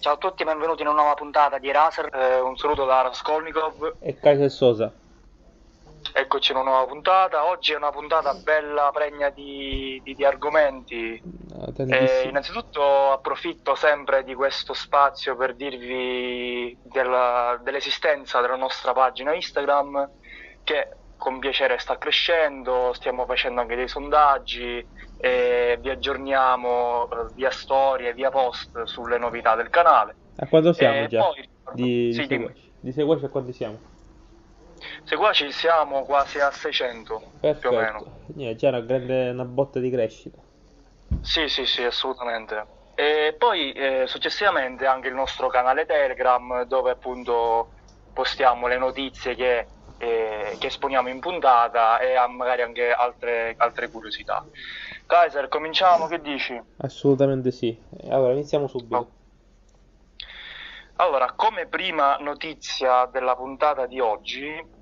Ciao a tutti, benvenuti in una nuova puntata di Razer. Eh, un saluto da Raskolnikov. E Kaiser Sosa. Eccoci in una nuova puntata. Oggi è una puntata bella, pregna di, di, di argomenti. Eh, innanzitutto approfitto sempre di questo spazio per dirvi della, dell'esistenza della nostra pagina Instagram che con piacere sta crescendo, stiamo facendo anche dei sondaggi e vi aggiorniamo eh, via storie, via post sulle novità del canale. A quando siamo e già? Poi, di, sì, di, di seguaci a quanti siamo? Seguaci siamo quasi a 600 Perfetto. più o meno. Yeah, già una grande una botta di crescita. Sì, sì, sì, assolutamente. E poi eh, successivamente anche il nostro canale Telegram dove appunto postiamo le notizie che eh, che esponiamo in puntata e magari anche altre, altre curiosità. Kaiser, cominciamo, che dici? Assolutamente sì. Allora, iniziamo subito. Oh. Allora, come prima notizia della puntata di oggi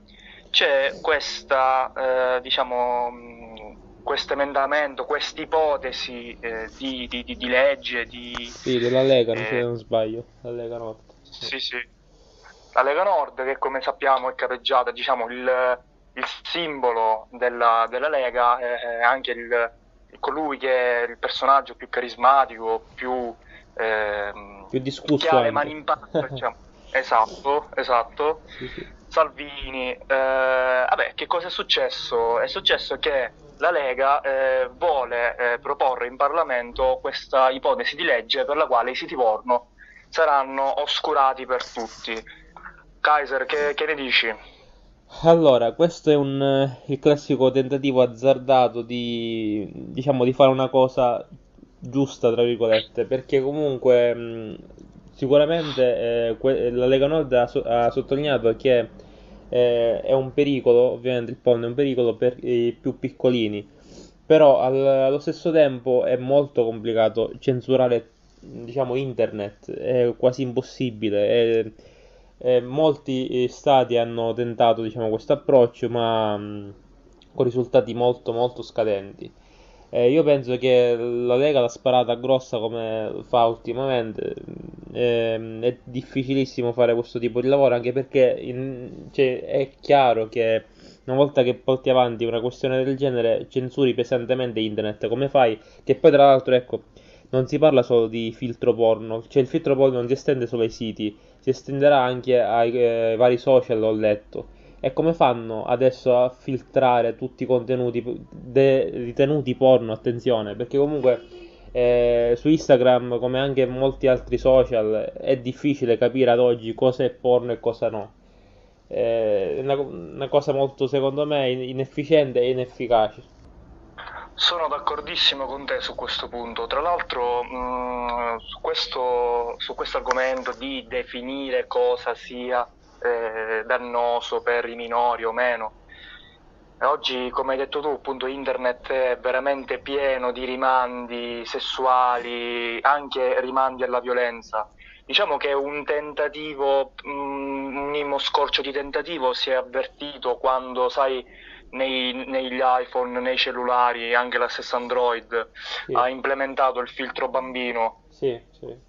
c'è questa, eh, diciamo, questo emendamento, questa ipotesi eh, di, di, di, di, legge di... Sì, della Lega, eh, se non sbaglio, la Lega Nord. Sì, sì, la Lega Nord, che come sappiamo è capeggiata, diciamo, il, il simbolo della, della Lega, è, anche il, colui che è il personaggio più carismatico, più, eh, più discusso. Che ha le mani in pasta, diciamo. esatto, esatto. Sì, sì. Salvini. Eh, vabbè, che cosa è successo? È successo che la Lega eh, vuole eh, proporre in Parlamento questa ipotesi di legge per la quale i siti porno saranno oscurati per tutti. Kaiser, che, che ne dici? Allora, questo è un, eh, il classico tentativo azzardato di, diciamo, di fare una cosa giusta, tra virgolette, perché comunque mh, sicuramente eh, que- la Lega Nord ha, so- ha sottolineato che eh, è un pericolo, ovviamente il porno è un pericolo per i più piccolini, però al- allo stesso tempo è molto complicato censurare, diciamo, internet, è quasi impossibile. È, eh, molti eh, stati hanno tentato diciamo, questo approccio, ma mh, con risultati molto molto scadenti. Eh, io penso che la Lega l'ha sparata grossa come fa ultimamente. Eh, è difficilissimo fare questo tipo di lavoro anche perché in, cioè, è chiaro che una volta che porti avanti una questione del genere censuri pesantemente internet. Come fai? Che poi tra l'altro ecco non si parla solo di filtro porno, cioè il filtro porno non si estende solo ai siti, si estenderà anche ai eh, vari social, ho letto. E come fanno adesso a filtrare tutti i contenuti de- ritenuti porno? Attenzione, perché comunque eh, su Instagram, come anche molti altri social, è difficile capire ad oggi cosa è porno e cosa no. Eh, è una, una cosa molto, secondo me, inefficiente e inefficace. Sono d'accordissimo con te su questo punto. Tra l'altro, mh, mm, su, questo, su questo argomento di definire cosa sia eh, dannoso per i minori o meno, oggi, come hai detto tu, appunto, internet è veramente pieno di rimandi sessuali, anche rimandi alla violenza. Diciamo che un tentativo, mm, un minimo scorcio di tentativo si è avvertito quando, sai, nei, negli iPhone, nei cellulari, anche la stessa Android sì. ha implementato il filtro bambino. Sì, sì.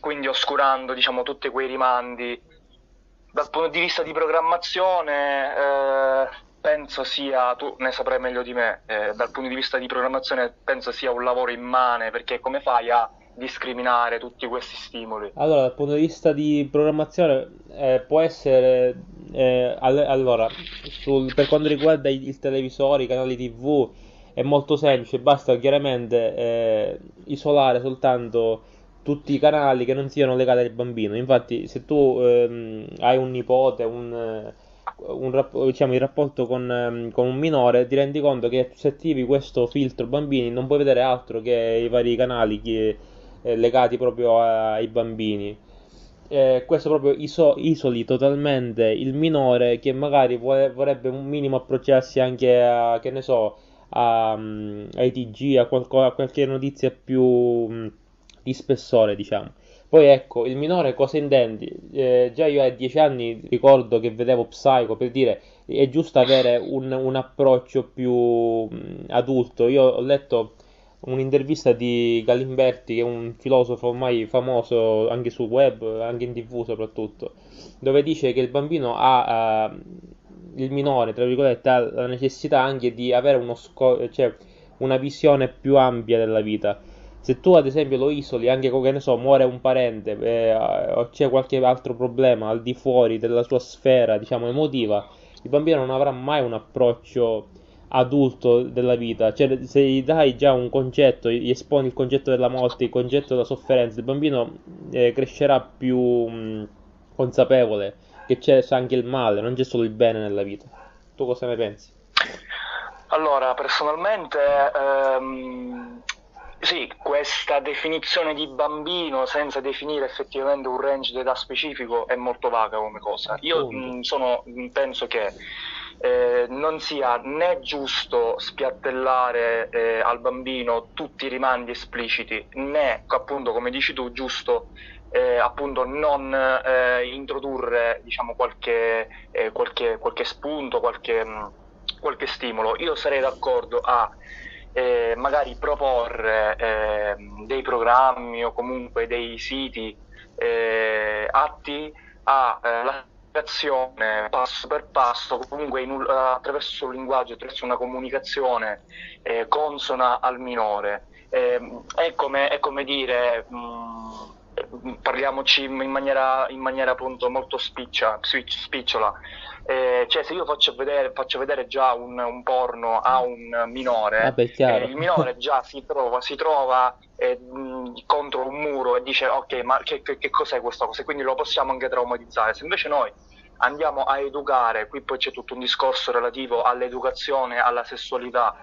Quindi oscurando diciamo, tutti quei rimandi. Dal punto di vista di programmazione, eh, penso sia, tu ne saprai meglio di me, eh, dal punto di vista di programmazione penso sia un lavoro immane perché come fai a discriminare tutti questi stimoli? Allora, dal punto di vista di programmazione eh, può essere eh, allora, sul, per quanto riguarda i, il televisore, i canali TV, è molto semplice, basta chiaramente eh, isolare soltanto tutti i canali che non siano legati al bambino. Infatti, se tu ehm, hai un nipote, un, un diciamo, il rapporto con, ehm, con, un minore, ti rendi conto che se attivi questo filtro bambini non puoi vedere altro che i vari canali che, eh, legati proprio ai bambini eh, questo proprio iso- isoli totalmente il minore che magari vuole, vorrebbe un minimo approcciarsi anche a, che ne so, a, um, ai TG, a, qualco, a, qualche notizia più um, di spessore, diciamo. Poi ecco, il minore cosa intendi? Eh, già io a 10 anni ricordo che vedevo Psycho per dire è giusto avere un, un approccio più um, adulto. Io ho letto un'intervista di Galimberti, che è un filosofo ormai famoso anche sul web, anche in tv soprattutto, dove dice che il bambino ha, uh, il minore, tra virgolette, ha la necessità anche di avere uno sco- cioè una visione più ampia della vita. Se tu ad esempio lo isoli, anche come ne so, muore un parente eh, o c'è qualche altro problema al di fuori della sua sfera, diciamo, emotiva, il bambino non avrà mai un approccio adulto della vita, cioè se gli dai già un concetto, gli esponi il concetto della morte, il concetto della sofferenza, il bambino eh, crescerà più mh, consapevole che c'è anche il male, non c'è solo il bene nella vita. Tu cosa ne pensi? Allora, personalmente, ehm, sì, questa definizione di bambino senza definire effettivamente un range d'età specifico è molto vaga come cosa. Io mh, sono, penso che eh, non sia né giusto spiattellare eh, al bambino tutti i rimandi espliciti, né appunto come dici tu giusto eh, appunto non eh, introdurre diciamo qualche, eh, qualche, qualche spunto, qualche, mm, qualche, stimolo. Io sarei d'accordo a eh, magari proporre ehm, dei programmi o comunque dei siti atti alla comunicazione passo per passo, comunque un, attraverso un linguaggio, attraverso una comunicazione eh, consona al minore. Eh, è, come, è, come, dire, mh, mm, parliamoci in maniera, in maniera appunto molto spiccia, spicciola. Eh, cioè, se io faccio vedere, faccio vedere già un, un, porno a un minore, Vabbè, eh, il minore già si trova, si trova eh, contro un muro e dice ok ma che, che, che, cos'è questa cosa? Quindi lo possiamo anche traumatizzare. Se invece noi andiamo a educare qui poi c'è tutto un discorso relativo all'educazione alla sessualità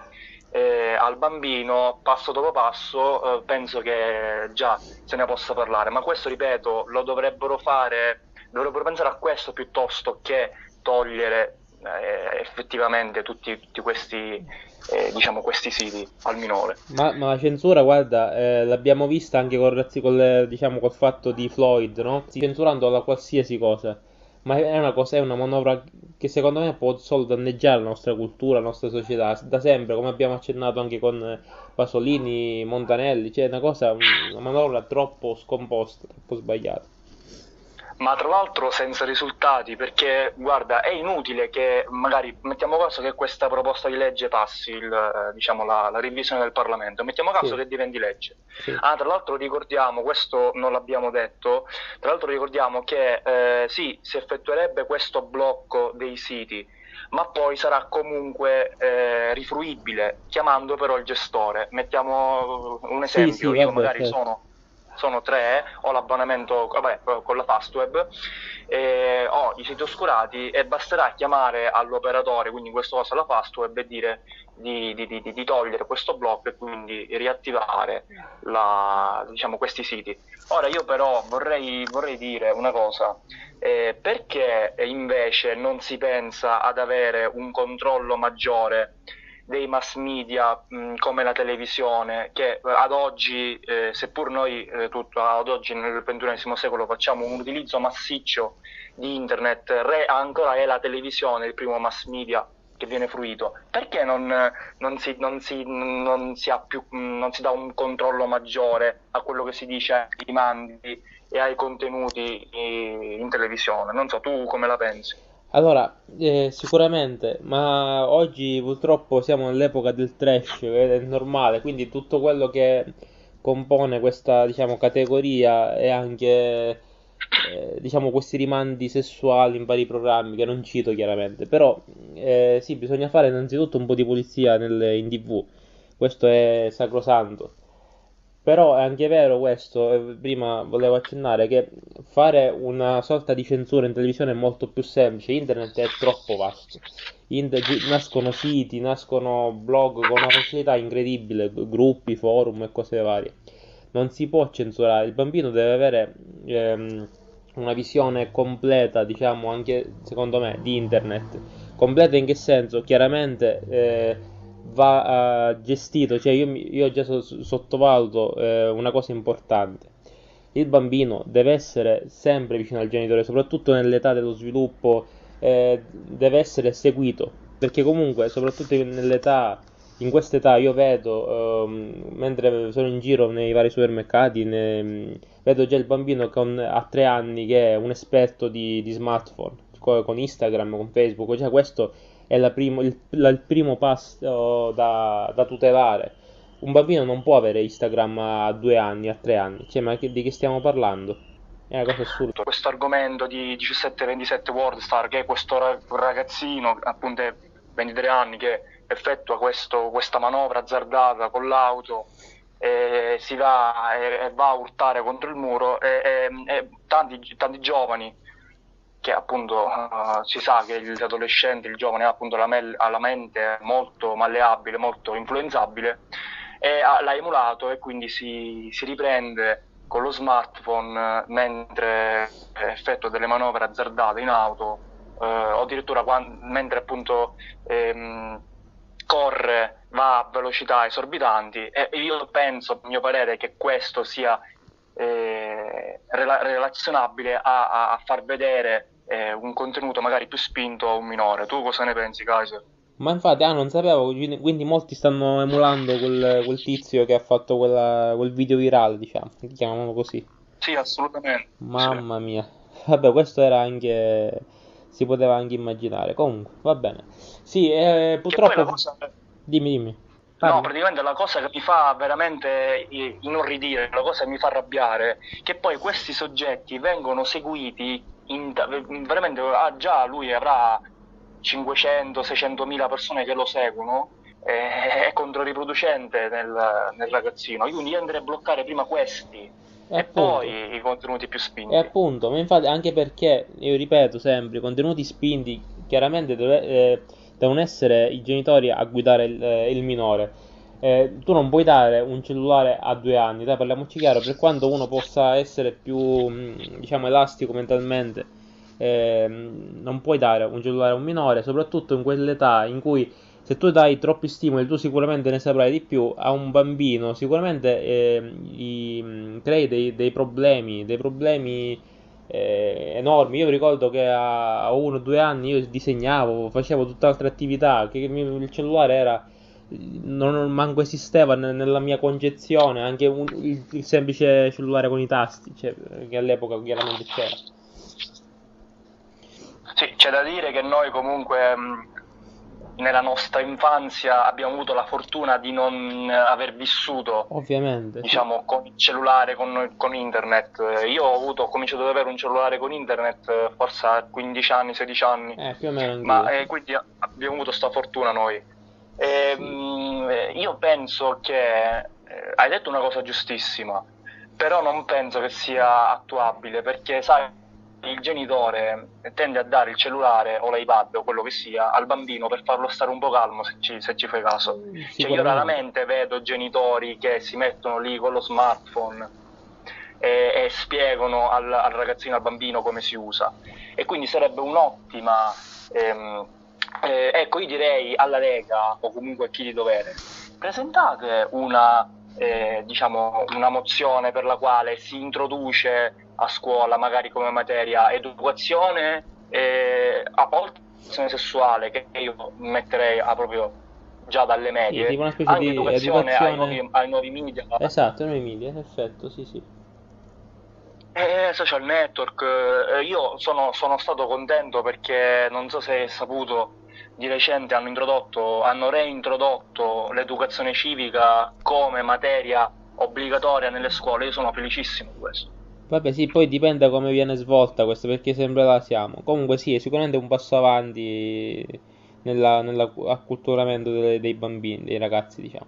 eh, al bambino passo dopo passo eh, penso che già se ne possa parlare ma questo ripeto lo dovrebbero fare dovrebbero pensare a questo piuttosto che togliere eh, effettivamente tutti, tutti questi eh, diciamo, questi siti al minore. Ma, ma la censura, guarda, eh, l'abbiamo vista anche col, con diciamo, col fatto di Floyd, no? Censurando la qualsiasi cosa. Ma è una cosa, è una manovra che secondo me può solo danneggiare la nostra cultura, la nostra società. Da sempre, come abbiamo accennato anche con Pasolini, Montanelli, cioè è una cosa, una manovra troppo scomposta, troppo sbagliata ma tra l'altro senza risultati, perché guarda, è inutile che magari mettiamo caso che questa proposta di legge passi, il, eh, diciamo, la, la, revisione del Parlamento, mettiamo caso sì. che diventi legge. Sì. Ah, tra l'altro ricordiamo, questo non l'abbiamo detto, tra l'altro ricordiamo che eh, sì, si effettuerebbe questo blocco dei siti, ma poi sarà comunque eh, rifruibile, chiamando però il gestore. Mettiamo un esempio, sì, io vabbè, magari certo. sono sono tre, ho l'abbonamento vabbè, con la Fastweb, eh, ho i siti oscurati e basterà chiamare all'operatore, quindi in questo caso la Fastweb, e dire di, di, di, di togliere questo blocco e quindi riattivare la, diciamo, questi siti. Ora io però vorrei, vorrei dire una cosa, eh, perché invece non si pensa ad avere un controllo maggiore dei mass media mh, come la televisione, che ad oggi, eh, seppur noi eh, tutto, ad oggi nel XXI secolo facciamo un utilizzo massiccio di internet, re, ancora è la televisione il primo mass media che viene fruito, perché non, non, si, non, si, non, si più, si, dà un controllo maggiore a quello che si dice ai mandi e ai contenuti in televisione? Non so, tu come la pensi? Allora, eh, sicuramente, ma oggi purtroppo siamo nell'epoca del trash, ed è normale, quindi tutto quello che compone questa, diciamo, categoria e anche, eh, diciamo, questi rimandi sessuali in vari programmi, che non cito chiaramente, però, eh, sì, bisogna fare innanzitutto un po' di pulizia nel, in tv, questo è sacrosanto. Però è anche vero questo, eh, prima volevo accennare che fare una sorta di censura in televisione è molto più semplice, internet è troppo vasto. Nascono siti, nascono blog con una facilità incredibile, gruppi, forum e cose varie. Non si può censurare, il bambino deve avere ehm, una visione completa, diciamo anche secondo me, di internet. Completa in che senso? Chiaramente eh, va uh, gestito, cioè io, io già so, sottovaluto eh, una cosa importante. Il bambino deve essere sempre vicino al genitore, soprattutto nell'età dello sviluppo, eh, deve essere seguito, perché comunque, soprattutto nell'età in questa età io vedo, ehm, mentre sono in giro nei vari supermercati, ne, vedo già il bambino con, a tre anni che è un esperto di, di smartphone, con Instagram, con Facebook, cioè questo è primo, il, la, il, primo passo da, da, tutelare. Un bambino non può avere Instagram a due anni, a tre anni, cioè ma che, di che stiamo parlando? È una cosa assurda. Questo argomento di 17-27 Worldstar, che è questo ragazzino, appunto 23 anni, che effettua questo, questa manovra azzardata con l'auto e si va e, e, va a urtare contro il muro e, e tanti, tanti, giovani che appunto uh, si sa che l'adolescente, il giovane ha appunto la, me- la mente molto malleabile, molto influenzabile e ha, l'ha emulato e quindi si, si riprende con lo smartphone mentre effettua delle manovre azzardate in auto eh, o addirittura quando, mentre appunto ehm, corre, va a velocità esorbitanti e io penso, a mio parere, che questo sia eh, rela- relazionabile a, a, far vedere eh, un contenuto magari più spinto a un minore. Tu cosa ne pensi, Kaiser? Ma infatti, ah, non sapevo, quindi molti stanno emulando quel, quel tizio che ha fatto quella, quel video virale, diciamo, chiamiamolo così. Sì, assolutamente. Mamma sì. mia. Vabbè, questo era anche si poteva anche immaginare. Comunque, va bene. Sì, eh, purtroppo... Cosa... Dimmi, dimmi. Parli. No, praticamente la cosa che mi fa veramente inorridire, la cosa che mi fa arrabbiare, che poi questi soggetti vengono seguiti, in, veramente ah, già lui avrà 500-600 mila persone che lo seguono, eh, è controriproducente nel, nel ragazzino. Quindi io andrei a bloccare prima questi e, e poi i contenuti più spinti. E appunto, ma infatti anche perché, io ripeto sempre, i contenuti spinti chiaramente deve, eh, devono essere i genitori a guidare il, eh, il minore. Eh, tu non puoi dare un cellulare a due anni, dai, parliamoci chiaro, per quanto uno possa essere più, mm, diciamo, elastico mentalmente, eh, non puoi dare un cellulare a un minore, soprattutto in quell'età in cui se tu dai troppi stimoli, tu sicuramente ne saprai di più. A un bambino sicuramente eh, gli, crei dei, dei, problemi, dei problemi eh, enormi. Io ricordo che a, uno o due anni io disegnavo, facevo tutt'altre attività, che il cellulare era non manco esisteva nella mia concezione anche un, il, il, semplice cellulare con i tasti cioè, che all'epoca chiaramente c'era sì, c'è da dire che noi comunque nella nostra infanzia abbiamo avuto la fortuna di non aver vissuto ovviamente diciamo sì. con il cellulare con, con, internet io ho, avuto, ho cominciato ad avere un cellulare con internet forse a 15 anni 16 anni eh, più o meno ma eh, quindi abbiamo avuto questa fortuna noi e, sì. mh, io penso che eh, hai detto una cosa giustissima però non penso che sia attuabile perché sai il genitore tende a dare il cellulare o l'iPad o quello che sia al bambino per farlo stare un po' calmo se ci, se ci fai caso. Cioè, io raramente vedo genitori che si mettono lì con lo smartphone e, e spiegano al, al, ragazzino, al bambino come si usa. E quindi sarebbe un'ottima... Ehm, eh, ecco, io direi alla Lega o comunque a chi di dovere, presentate una, eh, diciamo, una mozione per la quale si introduce a scuola, magari come materia educazione, eh, a volte educazione sessuale, che io metterei a proprio già dalle medie, sì, una specie anche di educazione, educazione... Ai, nuovi, ai, nuovi, media. Esatto, ai nuovi media, perfetto, sì sì. Eh, social network, eh, io sono, sono, stato contento perché non so se hai saputo, di recente hanno introdotto, hanno reintrodotto l'educazione civica come materia obbligatoria nelle scuole, io sono felicissimo di questo. Vabbè, sì, poi dipende come viene svolta questo, perché sempre la siamo. Comunque sì, è sicuramente un passo avanti nell'acculturamento dei, dei bambini, dei ragazzi, diciamo.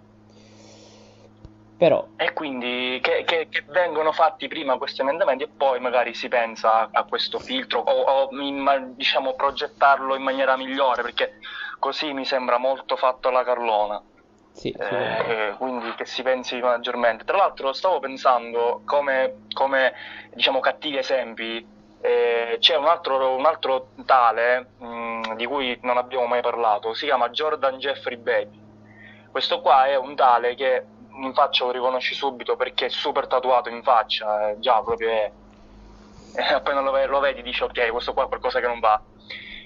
Però... E quindi che, che, che, vengono fatti prima questi emendamenti e poi magari si pensa a questo filtro o, o in, diciamo progettarlo in maniera migliore, perché così mi sembra molto fatto alla Carlona. Sì, eh, quindi che si pensi maggiormente. Tra l'altro stavo pensando come, come diciamo, cattivi esempi, eh, c'è un altro, un altro tale mh, mm, di cui non abbiamo mai parlato, si chiama Jordan Jeffrey Baby. Questo qua è un tale che in faccia lo riconosci subito perché è super tatuato in faccia, eh, già proprio è, appena lo, lo, vedi dici ok, questo qua è qualcosa che non va.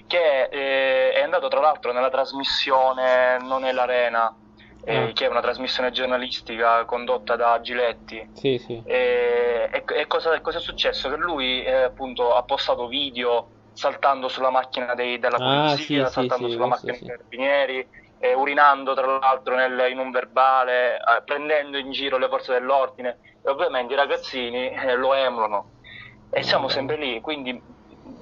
Che eh, è andato tra l'altro nella trasmissione Non è l'arena eh, mm. che è una trasmissione giornalistica condotta da Giletti. Sì, sì. E, e, e cosa, cosa, è successo? Che lui eh, appunto ha postato video saltando sulla macchina dei, della ah, polizia, ah, sì, saltando sulla macchina dei carabinieri, eh, urinando tra l'altro nel, in un verbale, eh, prendendo in giro le forze dell'ordine e ovviamente i ragazzini eh, lo emulano e siamo sempre lì, quindi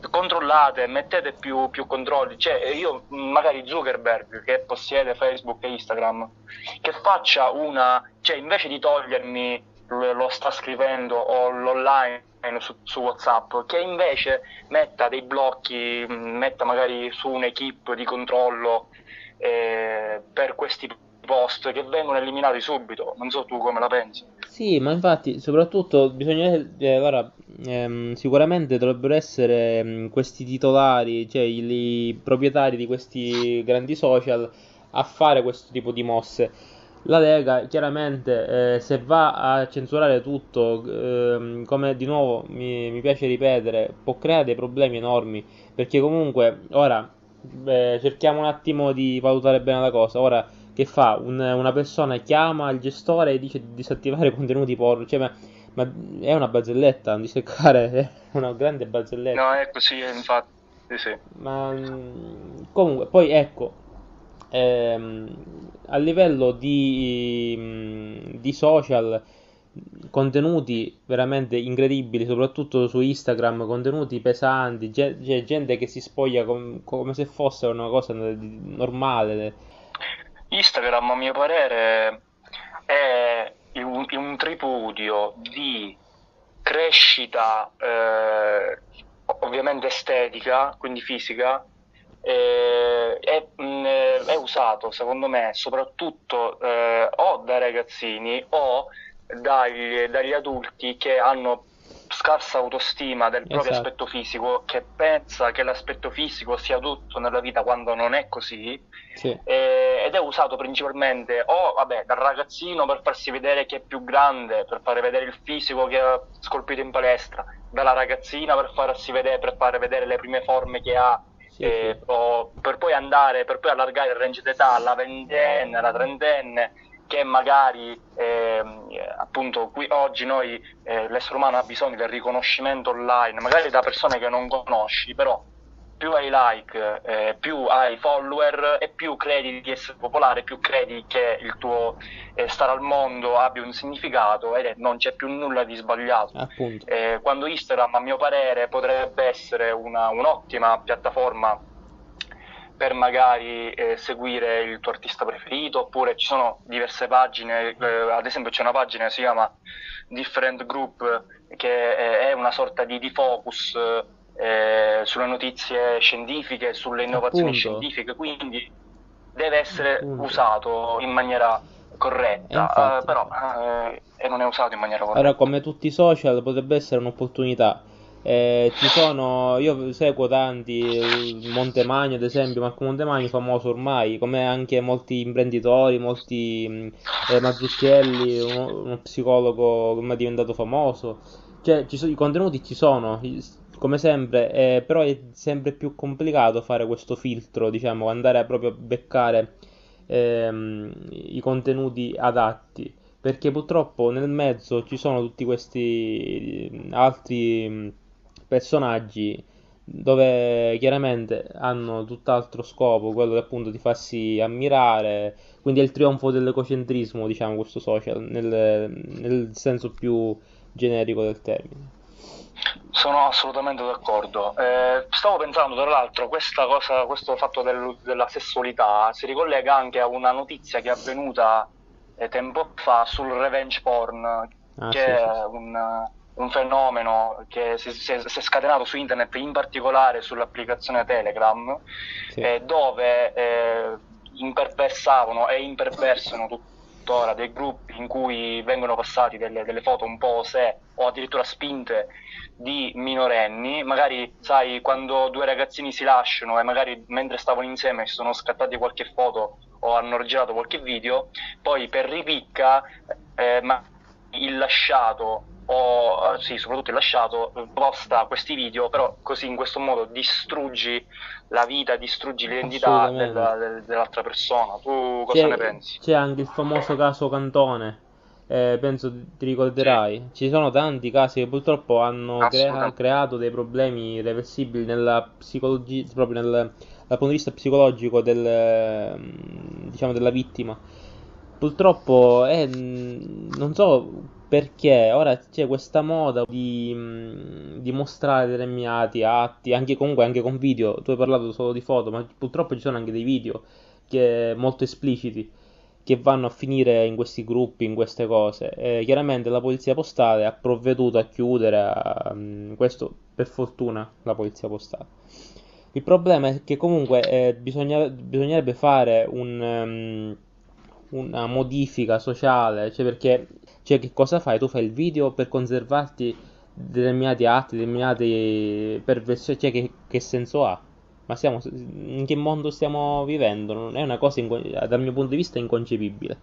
controllate, mettete più, più, controlli. Cioè, io magari Zuckerberg che possiede Facebook e Instagram, che faccia una, cioè invece di togliermi lo sta scrivendo o l'online su, su WhatsApp, che invece metta dei blocchi, metta magari su un'equipe di controllo eh, per questi post che vengono eliminati subito. Non so tu come la pensi. Sì, ma infatti, soprattutto bisogna. Eh, allora, ehm, sicuramente dovrebbero essere mh, mm, questi titolari, cioè i, proprietari di questi grandi social, a fare questo tipo di mosse. La Lega, chiaramente, eh, se va a censurare tutto, eh, come di nuovo mi, mi piace ripetere, può creare dei problemi enormi. Perché comunque, ora Beh, cerchiamo un attimo di valutare bene la cosa. Ora, che fa? Un, una persona chiama il gestore e dice di disattivare contenuti porno. Cioè, ma è una barzelletta, non disseccare, è una grande barzelletta. No, è così, infatti. Sì, sì. Ma comunque, poi ecco, ehm, a livello di, di social contenuti veramente incredibili, soprattutto su Instagram, contenuti pesanti, c'è gente che si spoglia com- come se fosse una cosa normale. Instagram, a mio parere, è un, un tripudio di crescita eh, ovviamente estetica, quindi fisica, eh, è, mh, mm, è, usato secondo me soprattutto eh, o da ragazzini o dagli, dagli adulti che hanno scarsa autostima del proprio esatto. aspetto fisico, che pensa che l'aspetto fisico sia tutto nella vita quando non è così, sì. eh, ed è usato principalmente o vabbè, dal ragazzino per farsi vedere che è più grande, per fare vedere il fisico che ha scolpito in palestra, dalla ragazzina per farsi vedere, per fare vedere le prime forme che ha. Sì, eh, sì. per poi andare, per poi allargare il range d'età alla ventenne, alla trentenne, che magari eh, appunto qui oggi noi eh, l'essere umano ha bisogno del riconoscimento online, magari da persone che non conosci, però più hai like, eh, più hai follower e più credi di essere popolare, più credi che il tuo eh, stare al mondo abbia un significato e non c'è più nulla di sbagliato. Eh, quando Instagram, a mio parere, potrebbe essere una, un'ottima piattaforma per magari eh, seguire il tuo artista preferito, oppure ci sono diverse pagine, eh, ad esempio c'è una pagina che si chiama Different Group, che è una sorta di, di focus eh, sulle notizie scientifiche, sulle innovazioni Appunto. scientifiche, quindi deve essere Appunto. usato in maniera corretta, eh, però eh, e non è usato in maniera corretta. Allora, come tutti i social, potrebbe essere un'opportunità eh, ci sono, io seguo tanti, Montemagno ad esempio, Marco Montemagno famoso ormai, come anche molti imprenditori, molti eh, Mazzucchelli, uno, uno, psicologo che è diventato famoso. Cioè, sono, i contenuti ci sono, come sempre, eh, però è sempre più complicato fare questo filtro, diciamo, andare a proprio beccare ehm, i contenuti adatti perché purtroppo nel mezzo ci sono tutti questi altri personaggi dove chiaramente hanno tutt'altro scopo, quello appunto di farsi ammirare, quindi è il trionfo dell'ecocentrismo, diciamo, questo social, nel, nel senso più generico del termine. Sono assolutamente d'accordo. Eh, stavo pensando, tra l'altro, questa cosa, questo fatto del, della sessualità si ricollega anche a una notizia che è avvenuta eh, tempo fa sul revenge porn, ah, che sì, è sì. un un fenomeno che si, si, è, si, è, scatenato su internet, in particolare sull'applicazione Telegram, sì. eh, dove eh, imperversavano e imperversano tuttora dei gruppi in cui vengono passati delle, delle foto un po' se o addirittura spinte di minorenni, magari sai quando due ragazzini si lasciano e magari mentre stavano insieme si sono scattati qualche foto o hanno girato qualche video, poi per ripicca eh, ma il lasciato o eh, sì, soprattutto il lasciato posta questi video, però così in questo modo distruggi la vita, distruggi l'identità della, del, dell'altra persona. Tu cosa c'è, ne pensi? C'è anche il famoso caso Cantone. Eh, penso ti ricorderai, sì. ci sono tanti casi che purtroppo hanno crea- creato dei problemi irreversibili nella psicologia, proprio nel, dal punto di vista psicologico del, diciamo, della vittima. Purtroppo è, non so perché ora c'è questa moda di, mm, di mostrare determinati atti, anche comunque anche con video, tu hai parlato solo di foto, ma purtroppo ci sono anche dei video che, molto espliciti che vanno a finire in questi gruppi, in queste cose. E chiaramente la polizia postale ha provveduto a chiudere, a, um, questo per fortuna la polizia postale. Il problema è che comunque eh, bisogna, bisognerebbe fare un, um, una modifica sociale, cioè perché cioè, che cosa fai? Tu fai il video per conservarti determinati atti, determinate perversioni, cioè che, che senso ha? Ma siamo, in che mondo stiamo vivendo? Non è una cosa, dal mio punto di vista, inconcepibile.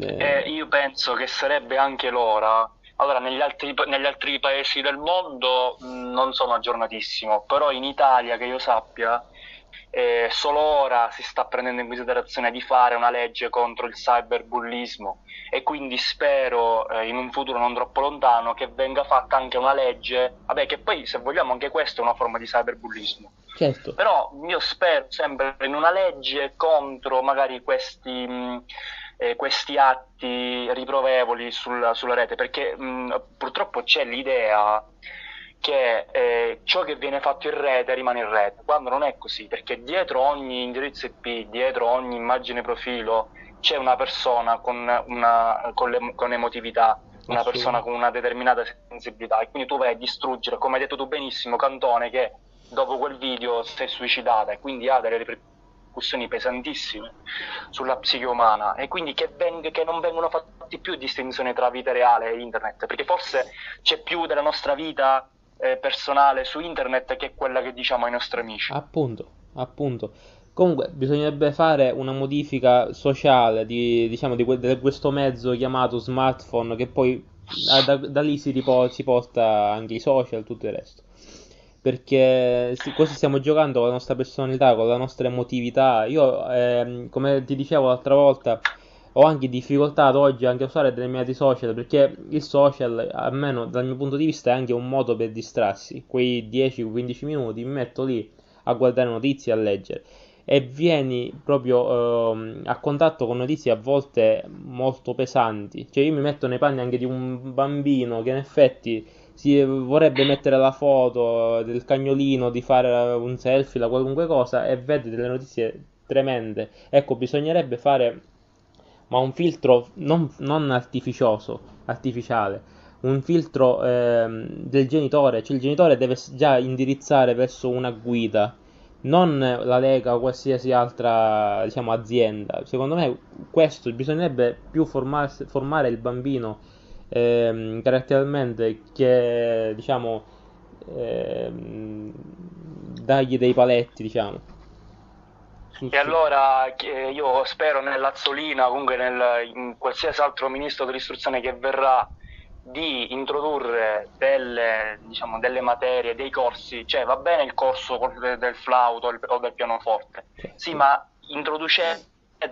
Eh, io penso che sarebbe anche l'ora. Allora, negli altri, negli altri paesi del mondo mh, non sono aggiornatissimo, però in Italia, che io sappia, eh, solo ora si sta prendendo in considerazione di fare una legge contro il cyberbullismo e quindi spero eh, in un futuro non troppo lontano che venga fatta anche una legge, vabbè che poi se vogliamo anche questo è una forma di cyberbullismo. Certo. Però io spero sempre in una legge contro magari questi... Mh, eh, questi atti riprovevoli sul, sulla rete perché mh, purtroppo c'è l'idea che eh, ciò che viene fatto in rete rimane in rete, quando non è così, perché dietro ogni indirizzo IP, dietro ogni immagine profilo, c'è una persona con, una, con, le, con emotività, una persona con una determinata sensibilità, e quindi tu vai a distruggere, come hai detto tu benissimo, Cantone, che dopo quel video si è suicidata. E quindi ha delle ripercussioni pesantissime sulla psiche umana. E quindi che, veng- che non vengono fatti più distinzioni tra vita reale e internet, perché forse c'è più della nostra vita eh, personale su internet che è quella che diciamo ai nostri amici. Appunto, appunto. Comunque bisognerebbe fare una modifica sociale di, diciamo, di, di questo mezzo chiamato smartphone che poi da, da lì si, ripo- si porta anche i social e tutto il resto. Perché così stiamo giocando con la nostra personalità, con la nostra emotività. Io, eh, come ti dicevo l'altra volta, ho anche difficoltà ad oggi anche a usare determinati social perché il social, almeno dal mio punto di vista, è anche un modo per distrarsi. Quei 10-15 minuti mi metto lì a guardare notizie, a leggere e vieni proprio eh, a contatto con notizie a volte molto pesanti. Cioè io mi metto nei panni anche di un bambino che in effetti si vorrebbe mettere la foto del cagnolino, di fare un selfie, la qualunque cosa e vede delle notizie tremende. Ecco, bisognerebbe fare ma un filtro non, non artificioso, artificiale, un filtro eh, del genitore, cioè il genitore deve già indirizzare verso una guida, non la Lega o qualsiasi altra diciamo, azienda. Secondo me questo bisognerebbe più formare, formare il bambino eh, caratterialmente che diciamo eh, dargli dei paletti, diciamo. E allora io spero nell'Azzolina, comunque nel, in qualsiasi altro ministro dell'istruzione che verrà, di introdurre delle, diciamo, delle materie, dei corsi, cioè va bene il corso del flauto o del pianoforte, sì, ma introducete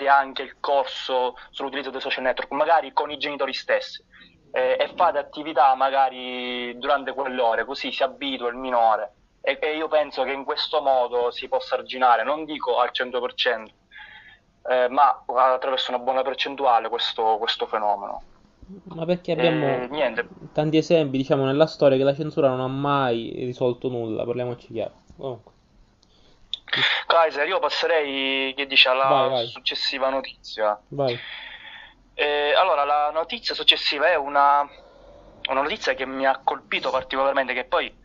anche il corso sull'utilizzo dei social network, magari con i genitori stessi, eh, e fate attività magari durante quelle ore, così si abitua il minore e, e, io penso che in questo modo si possa arginare, non dico al 100%, eh, ma attraverso una buona percentuale questo, questo fenomeno. Ma perché abbiamo eh, tanti esempi, diciamo, nella storia che la censura non ha mai risolto nulla, parliamoci chiaro. Comunque. Kaiser, io passerei, che dice, alla vai, vai. successiva notizia. Vai. Eh, allora, la notizia successiva è una, una notizia che mi ha colpito particolarmente, che poi.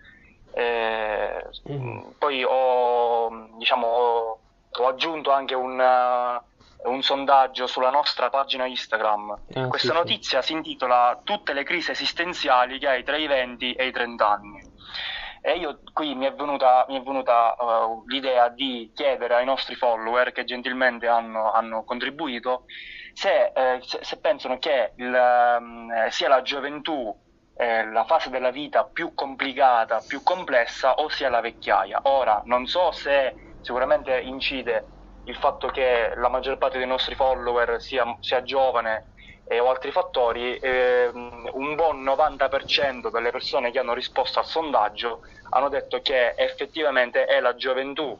Poi ho, diciamo, ho, ho aggiunto anche un, uh, un, sondaggio sulla nostra pagina Instagram. Ah, Questa sì, notizia sì. si intitola Tutte le crisi esistenziali che hai tra i 20 e i 30 anni. E io qui mi è venuta, mi è venuta uh, l'idea di chiedere ai nostri follower che gentilmente hanno, hanno contribuito se, eh, se, se pensano che il, eh, sia la gioventù eh, la fase della vita più complicata, più complessa, o sia la vecchiaia. Ora, non so se sicuramente incide il fatto che la maggior parte dei nostri follower sia, sia giovane eh, o altri fattori, eh, un buon 90% delle persone che hanno risposto al sondaggio hanno detto che effettivamente è la gioventù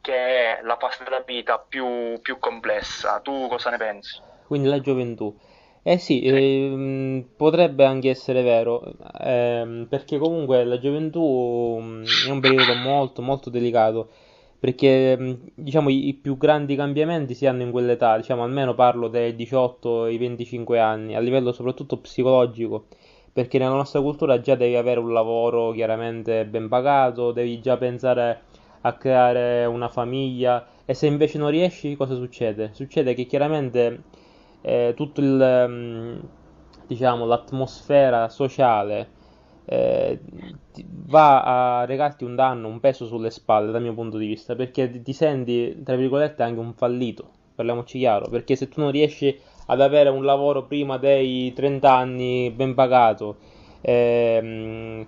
che è la fase della vita più, più complessa. Tu cosa ne pensi? Quindi la gioventù. Eh sì, ehm, potrebbe anche essere vero, ehm, perché comunque la gioventù mm, è un periodo molto molto delicato, perché mm, diciamo i, i più grandi cambiamenti si hanno in quell'età, diciamo almeno parlo dai 18 ai 25 anni, a livello soprattutto psicologico, perché nella nostra cultura già devi avere un lavoro chiaramente ben pagato, devi già pensare a creare una famiglia e se invece non riesci cosa succede? Succede che chiaramente eh, tutto mm, diciamo, l'atmosfera sociale eh, va a regarti un danno, un peso sulle spalle dal mio punto di vista, perché ti senti, tra virgolette, anche un fallito, parliamoci chiaro, perché se tu non riesci ad avere un lavoro prima dei 30 anni ben pagato, ehm,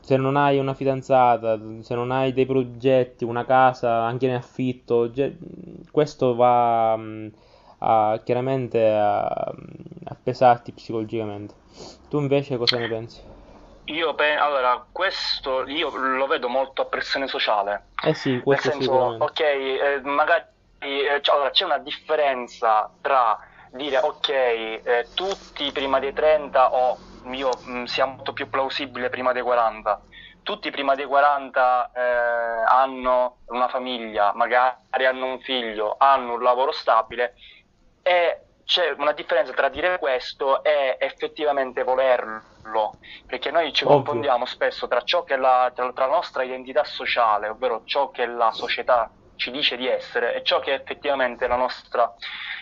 se non hai una fidanzata, se non hai dei progetti, una casa anche in affitto, questo va mm, a, chiaramente a, a pesarti psicologicamente. Tu invece cosa ne pensi? Io penso, allora, questo io lo vedo molto a pressione sociale. Eh sì, questo Nel senso, ok, eh, magari eh, cioè, allora, c'è una differenza tra dire ok, eh, tutti prima dei 30 o io mh, mm, sia molto più plausibile prima dei 40. Tutti prima dei 40 eh, hanno una famiglia, magari hanno un figlio, hanno un lavoro stabile e c'è una differenza tra dire questo e effettivamente volerlo, perché noi ci Ovvio. confondiamo spesso tra ciò che è la, tra, tra la nostra identità sociale, ovvero ciò che la società ci dice di essere e ciò che è effettivamente la nostra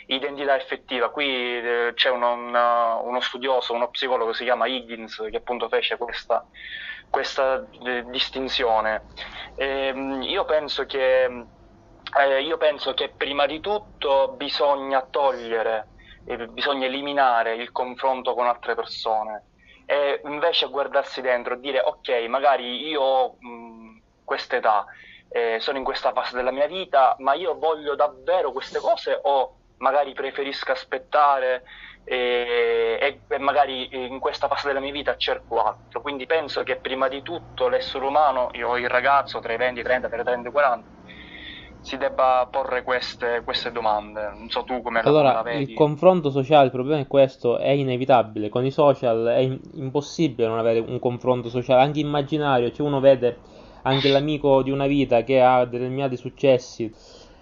identità effettiva. Qui eh, c'è uno, un, uno, studioso, uno psicologo, si chiama Higgins, che appunto fece questa, questa eh, distinzione. E, ehm, io penso che eh, io penso che prima di tutto bisogna togliere, eh, bisogna eliminare il confronto con altre persone e invece guardarsi dentro e dire ok, magari io ho questa età, eh, sono in questa fase della mia vita, ma io voglio davvero queste cose o magari preferisco aspettare e, e, magari in questa fase della mia vita cerco altro. Quindi penso che prima di tutto l'essere umano, io il ragazzo tra i 20, 30, tra i 30 e i 40, si debba porre queste, queste domande. Non so tu come allora, la vedi. Il confronto sociale, il problema è questo, è inevitabile. Con i social è in- impossibile non avere un confronto sociale, anche immaginario. Cioè uno vede anche l'amico di una vita che ha determinati successi.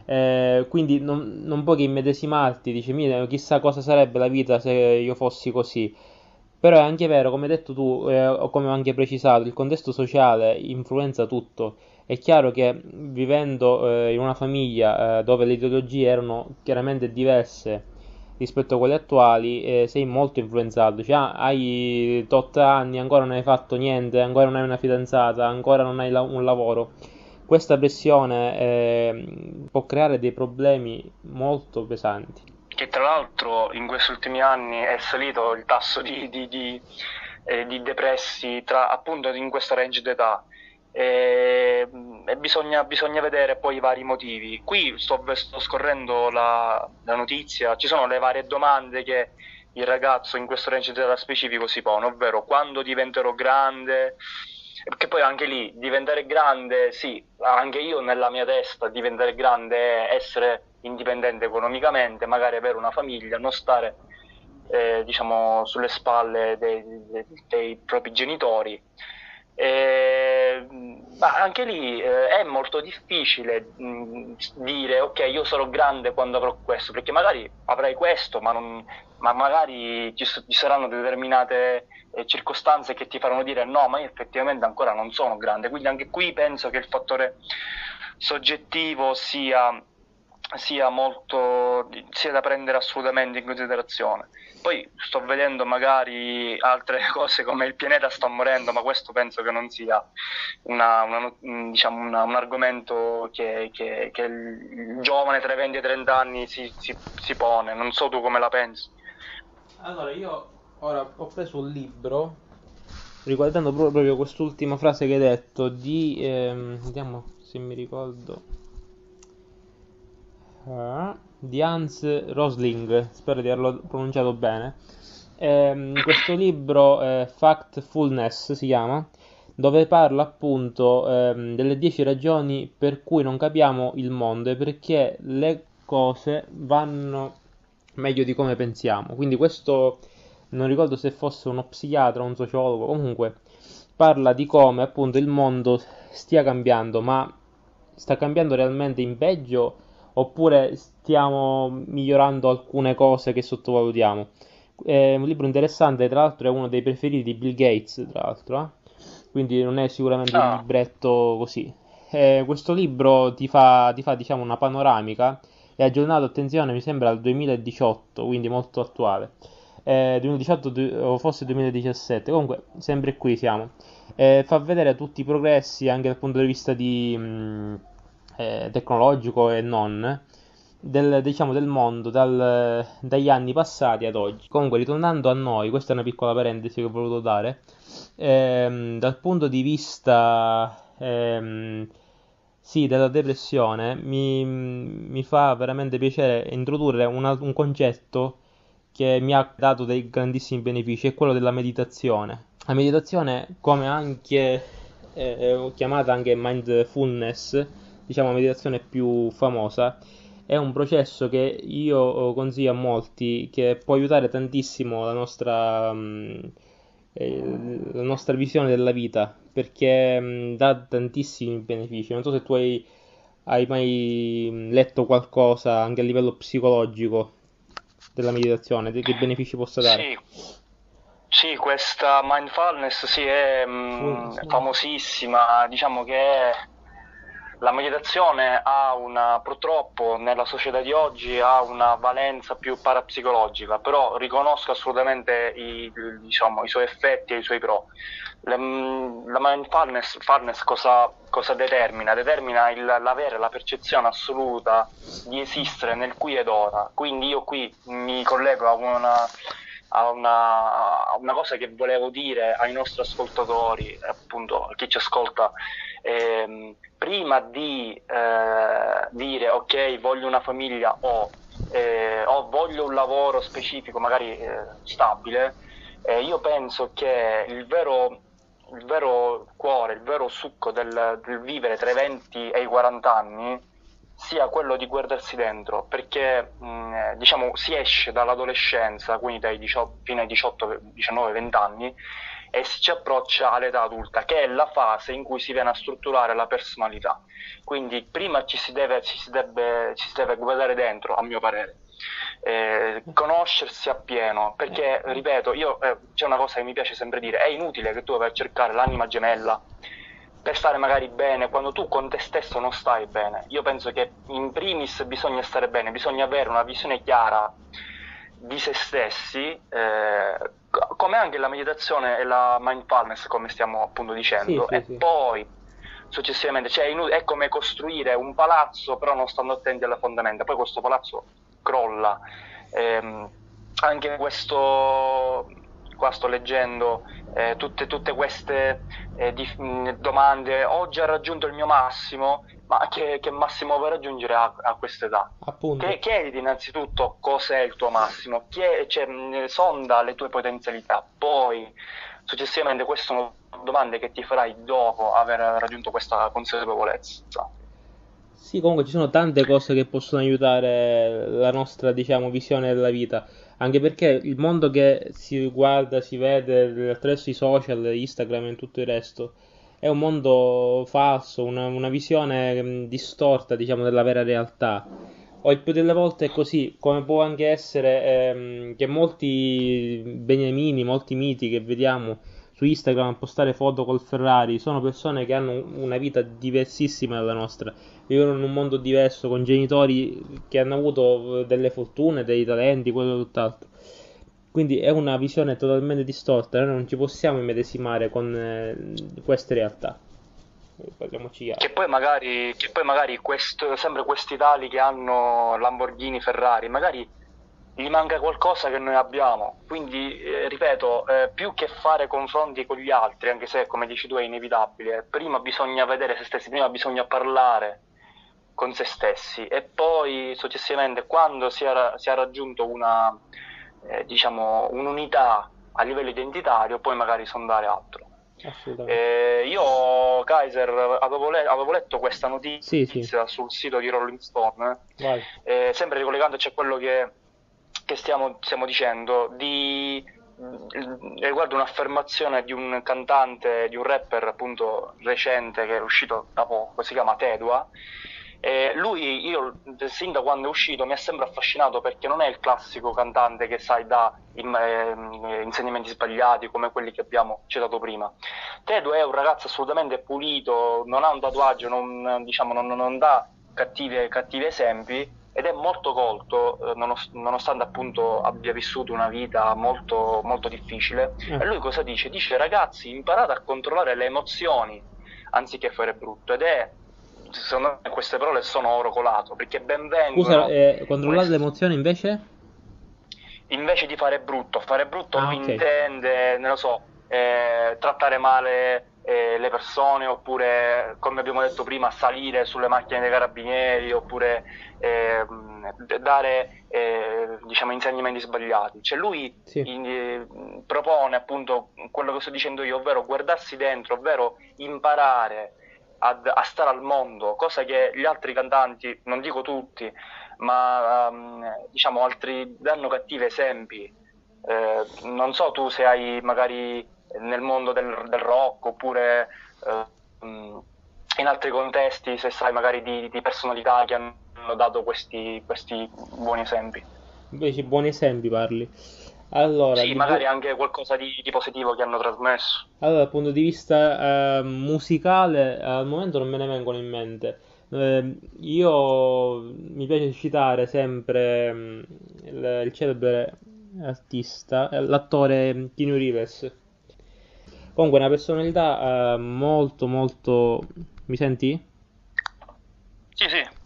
Eh, quindi non, non puoi che immedesimarti, dici, chissà cosa sarebbe la vita se io fossi così. Però è anche vero, come hai detto tu, eh, o come ho anche precisato, il contesto sociale influenza tutto è chiaro che vivendo eh, in una famiglia eh, dove le ideologie erano chiaramente diverse rispetto a quelle attuali, eh, sei molto influenzato. Cioè, ah, hai 8 anni, ancora non hai fatto niente, ancora non hai una fidanzata, ancora non hai la- un lavoro. Questa pressione eh, può creare dei problemi molto pesanti. Che tra l'altro in questi ultimi anni è salito il tasso di, di, di, eh, di depressi tra, appunto in questa range d'età e, e bisogna, bisogna, vedere poi i vari motivi. Qui sto, sto scorrendo la, la, notizia, ci sono le varie domande che il ragazzo in questo range d'età specifico si pone, ovvero quando diventerò grande, perché poi anche lì diventare grande, sì, anche io nella mia testa diventare grande è essere indipendente economicamente, magari avere una famiglia, non stare eh, diciamo sulle spalle dei, dei, dei propri genitori eh, ma anche lì eh, è molto difficile mh, dire ok io sarò grande quando avrò questo perché magari avrai questo ma, non, ma magari ci, ci, saranno determinate eh, circostanze che ti faranno dire no ma io effettivamente ancora non sono grande quindi anche qui penso che il fattore soggettivo sia sia molto sia da prendere assolutamente in considerazione. Poi sto vedendo magari altre cose come il pianeta sta morendo, ma questo penso che non sia una, una, diciamo una, un argomento che, che, che, il giovane tra i 20 e i 30 anni si, si, si pone. Non so tu come la pensi. Allora, io ora ho preso un libro riguardando proprio quest'ultima frase che hai detto di ehm, vediamo se mi ricordo uh, di Hans Rosling spero di averlo pronunciato bene ehm, questo libro eh, Factfulness si chiama dove parla appunto ehm, delle 10 ragioni per cui non capiamo il mondo e perché le cose vanno meglio di come pensiamo. Quindi questo non ricordo se fosse uno psichiatra o un sociologo, comunque parla di come appunto il mondo stia cambiando, ma sta cambiando realmente in peggio oppure stiamo migliorando alcune cose che sottovalutiamo. È un libro interessante, tra l'altro è uno dei preferiti di Bill Gates, tra l'altro, eh? quindi non è sicuramente ah. un libretto così. Eh, questo libro ti fa, ti fa diciamo, una panoramica è aggiornato, attenzione, mi sembra al 2018, quindi molto attuale. Eh, 2018 o forse 2017, comunque sempre qui siamo. Eh, fa vedere tutti i progressi anche dal punto di vista di, mh, mm, eh, tecnologico e non del, diciamo, del mondo dal, dagli anni passati ad oggi. Comunque, ritornando a noi, questa è una piccola parentesi che ho voluto dare. Ehm, dal punto di vista ehm, sì, della depressione mi, mi fa veramente piacere introdurre una, un concetto che mi ha dato dei grandissimi benefici, è quello della meditazione. La meditazione, come anche eh, chiamata anche mindfulness, diciamo meditazione più famosa, è un processo che io consiglio a molti che può aiutare tantissimo la nostra, mh, eh, la nostra visione della vita perché mh, dà tantissimi benefici. Non so se tu hai, hai mai letto qualcosa anche a livello psicologico della meditazione, di che benefici possa dare. Sì. Sì, questa mindfulness sì, è mh, famosissima, diciamo che è la meditazione ha una, purtroppo nella società di oggi ha una valenza più parapsicologica, però riconosco assolutamente i, diciamo, i suoi effetti e i suoi pro. La, la mindfulness cosa, cosa, determina? Determina il, l'avere la percezione assoluta di esistere nel qui ed ora. Quindi io qui mi collego a una, a una, a una cosa che volevo dire ai nostri ascoltatori, appunto a chi ci ascolta ehm, prima di eh, dire ok voglio una famiglia o, eh, o voglio un lavoro specifico magari eh, stabile eh, io penso che il vero, il vero, cuore il vero succo del, del vivere tra i 20 e i 40 anni sia quello di guardarsi dentro, perché mh, eh, diciamo si esce dall'adolescenza, quindi dai 18, fino ai 18, 19, 20 anni, e si ci approccia all'età adulta, che è la fase in cui si viene a strutturare la personalità. Quindi prima ci si deve, ci si deve, ci si deve guardare dentro, a mio parere. Eh, conoscersi appieno perché ripeto io eh, c'è una cosa che mi piace sempre dire è inutile che tu vai a cercare l'anima gemella per stare magari bene quando tu con te stesso non stai bene io penso che in primis bisogna stare bene bisogna avere una visione chiara di se stessi eh, come anche la meditazione e la mindfulness, come stiamo appunto dicendo, sì, e sì. poi successivamente, cioè è come costruire un palazzo però non stando attenti alle fondamenta, poi questo palazzo crolla. Eh, anche questo, qua sto leggendo eh, tutte, tutte, queste eh, di, mh, domande, oggi ha raggiunto il mio massimo, ma che, che massimo vuoi raggiungere a, a questa età? Che, chiediti innanzitutto cos'è il tuo massimo, Chied, cioè, sonda le tue potenzialità, poi successivamente queste sono domande che ti farai dopo aver raggiunto questa consapevolezza. Sì, comunque ci sono tante cose che possono aiutare la nostra, diciamo, visione della vita, anche perché il mondo che si guarda, si vede attraverso i social, Instagram e tutto il resto, è un mondo falso, una, una visione mm, distorta, diciamo, della vera realtà. O il più delle volte è così, come può anche essere ehm, che molti beniamini, molti miti che vediamo su Instagram a postare foto col Ferrari, sono persone che hanno una vita diversissima dalla nostra, vivono in un mondo diverso, con genitori che hanno avuto eh, delle fortune, dei talenti, quello e tutt'altro. Quindi è una visione totalmente distorta, noi non ci possiamo immedesimare con eh, queste realtà. Chiaro. Che poi magari, che poi magari questo, sempre questi tali che hanno Lamborghini, Ferrari, magari gli manca qualcosa che noi abbiamo. Quindi, eh, ripeto, eh, più che fare confronti con gli altri, anche se come dici tu è inevitabile, prima bisogna vedere se stessi, prima bisogna parlare con se stessi e poi successivamente quando si è, si è raggiunto una, eh, diciamo, un'unità a livello identitario, poi magari sondare altro. Eh, io, Kaiser, avevo, le- avevo, letto questa notizia sì, sì. sul sito di Rolling Stone, eh, sempre ricollegandoci a quello che che stiamo, stiamo dicendo di, riguardo un'affermazione di un cantante, di un rapper appunto recente che è uscito da poco, si chiama Tedua. E lui, io sin da quando è uscito, mi ha sempre affascinato perché non è il classico cantante che sai dà eh, insegnamenti sbagliati come quelli che abbiamo citato prima. Tedo è un ragazzo assolutamente pulito, non ha un tatuaggio, non, diciamo, non, non dà cattivi, cattivi esempi ed è molto colto eh, nonostante appunto abbia vissuto una vita molto, molto difficile eh. e lui cosa dice? dice ragazzi imparate a controllare le emozioni anziché fare brutto ed è secondo me queste parole sono oro colato perché ben vengono scusa eh, controllare queste... le emozioni invece? invece di fare brutto fare brutto ah, okay. intende non lo so eh, trattare male eh, le persone oppure come abbiamo detto prima salire sulle macchine dei carabinieri oppure eh, dare eh, diciamo insegnamenti sbagliati cioè lui sì. in, eh, propone appunto quello che sto dicendo io ovvero guardarsi dentro ovvero imparare ad, a stare al mondo cosa che gli altri cantanti non dico tutti ma um, diciamo altri danno cattivi esempi eh, non so tu se hai magari nel mondo del, del rock oppure eh, in altri contesti, se sai magari di, di personalità che hanno dato questi, questi buoni esempi. Invece buoni esempi parli. Allora, sì, magari anche qualcosa di, di, positivo che hanno trasmesso. Allora, dal punto di vista eh, musicale, al momento non me ne vengono in mente. Eh, io mi piace citare sempre mm, il, il, celebre artista, l'attore Keanu Reeves Comunque una personalità uh, molto molto... Mi senti?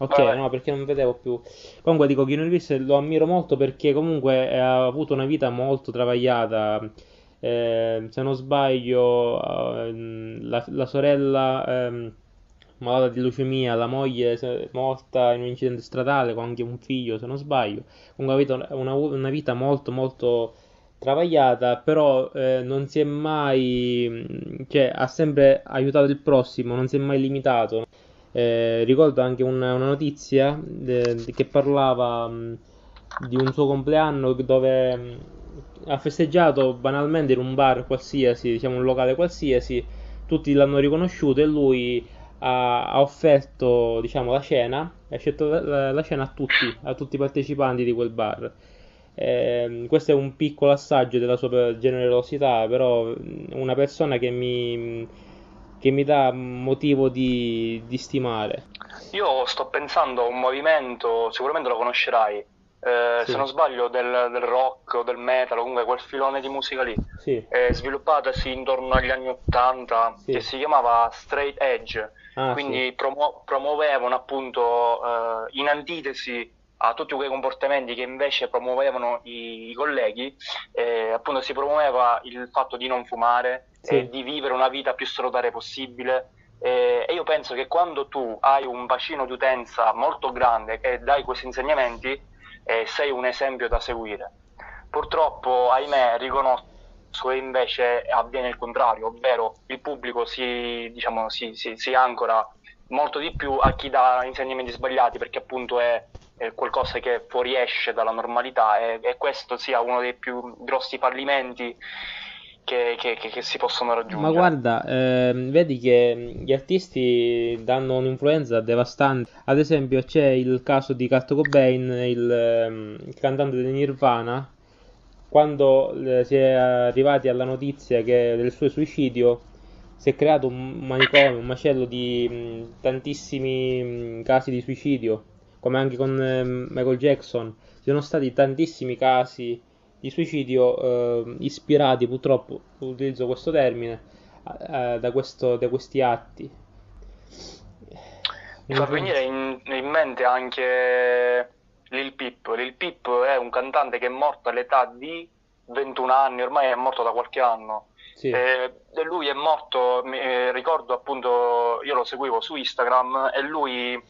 Ok, vai, no, perché non vedevo più. Comunque dico, Keanu Reeves lo ammiro molto perché comunque ha avuto una vita molto travagliata. Eh, se non sbaglio, eh, la, la, sorella eh, malata di leucemia, la moglie morta in un incidente stradale con anche un figlio, se non sbaglio. Comunque ha avuto una, una vita molto molto travagliata, però eh, non si è mai, cioè ha sempre aiutato il prossimo, non si è mai limitato. Eh, ricordo anche una, una notizia de, che parlava mh, di un suo compleanno dove mh, ha festeggiato banalmente in un bar qualsiasi, diciamo un locale qualsiasi, tutti l'hanno riconosciuto e lui ha, ha offerto diciamo, la cena, ha scelto la, la cena a tutti, a tutti i partecipanti di quel bar. Eh, questo è un piccolo assaggio della sua generosità, però una persona che mi, che mi dà motivo di, di, stimare. Io sto pensando a un movimento, sicuramente lo conoscerai, eh, sì. se non sbaglio del, del, rock o del metal, comunque quel filone di musica lì, sì. eh, sviluppatasi intorno agli anni 80, sì. che si chiamava Straight Edge, ah, quindi promu- promuovevano appunto eh, in antitesi a tutti quei comportamenti che invece promuovevano i, i colleghi, eh, appunto si promuoveva il fatto di non fumare, sì. eh, di vivere una vita più salutare possibile. Eh, e io penso che quando tu hai un bacino di utenza molto grande e dai questi insegnamenti, eh, sei un esempio da seguire. Purtroppo, ahimè, riconosco che invece avviene il contrario, ovvero il pubblico si, diciamo, si, si, si ancora molto di più a chi dà insegnamenti sbagliati perché appunto è qualcosa che fuoriesce dalla normalità e, e, questo sia uno dei più grossi fallimenti che, che, che, che si possono raggiungere. Ma guarda, eh, vedi che gli artisti danno un'influenza devastante. Ad esempio, c'è il caso di Kurt Cobain, il, ehm, il cantante di Nirvana, quando eh, si è arrivati alla notizia che del suo suicidio si è creato un manicomio, un macello di mh, tantissimi mh, casi di suicidio, come anche con eh, Michael Jackson. Ci sono stati tantissimi casi di suicidio eh, ispirati, purtroppo utilizzo questo termine, eh, da, questo, da, questi atti. Mi fa venire in, in mente anche Lil Peep. Lil Peep è un cantante che è morto all'età di 21 anni, ormai è morto da qualche anno sì. E, e lui è morto, eh, ricordo appunto, io lo seguivo su Instagram e lui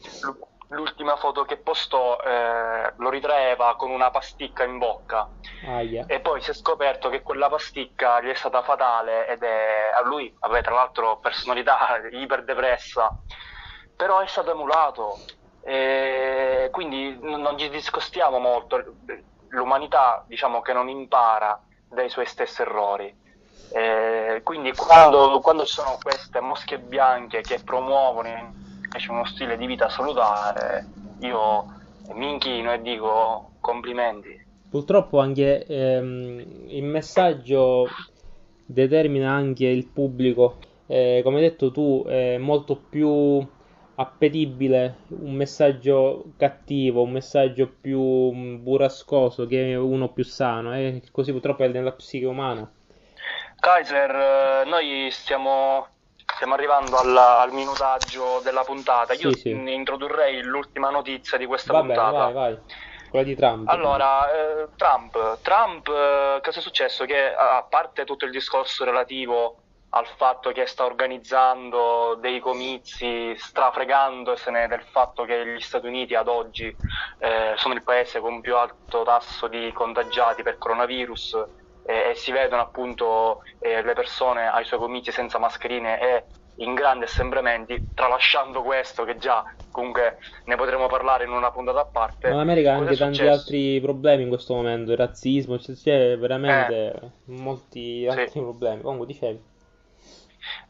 l'ultima foto che postò eh, lo ritraeva con una pasticca in bocca. Ah, yeah. e poi si è scoperto che quella pasticca gli è stata fatale ed è a lui, vabbè tra l'altro personalità iperdepressa. Però è stato emulato. E quindi non ci discostiamo molto. L'umanità diciamo che non impara dai suoi stessi errori. Eh, quindi quando, quando, ci sono queste mosche bianche che promuovono invece uno stile di vita salutare, io mi inchino e dico complimenti. Purtroppo anche ehm, il messaggio determina anche il pubblico, eh, come hai detto tu, è molto più appetibile un messaggio cattivo, un messaggio più burrascoso che uno più sano, e eh? così purtroppo è nella psiche umana. Kaiser, eh, noi stiamo, stiamo arrivando alla, al minutaggio della puntata. Io sì, sì. introdurrei l'ultima notizia di questa Va puntata. Bene, vai, vai. Quella di Trump. Allora, eh, Trump, Trump eh, cosa è successo? Che a parte tutto il discorso relativo al fatto che sta organizzando dei comizi strafregandosene del fatto che gli Stati Uniti ad oggi eh, sono il paese con più alto tasso di contagiati per coronavirus e, e si vedono appunto eh, le persone ai suoi comizi senza mascherine e in grandi assembramenti, tralasciando questo che già comunque ne potremo parlare in una puntata a parte. Ma l'America ha anche tanti altri problemi in questo momento, il razzismo, c'è veramente eh, molti altri sì. problemi. Comunque dicevi.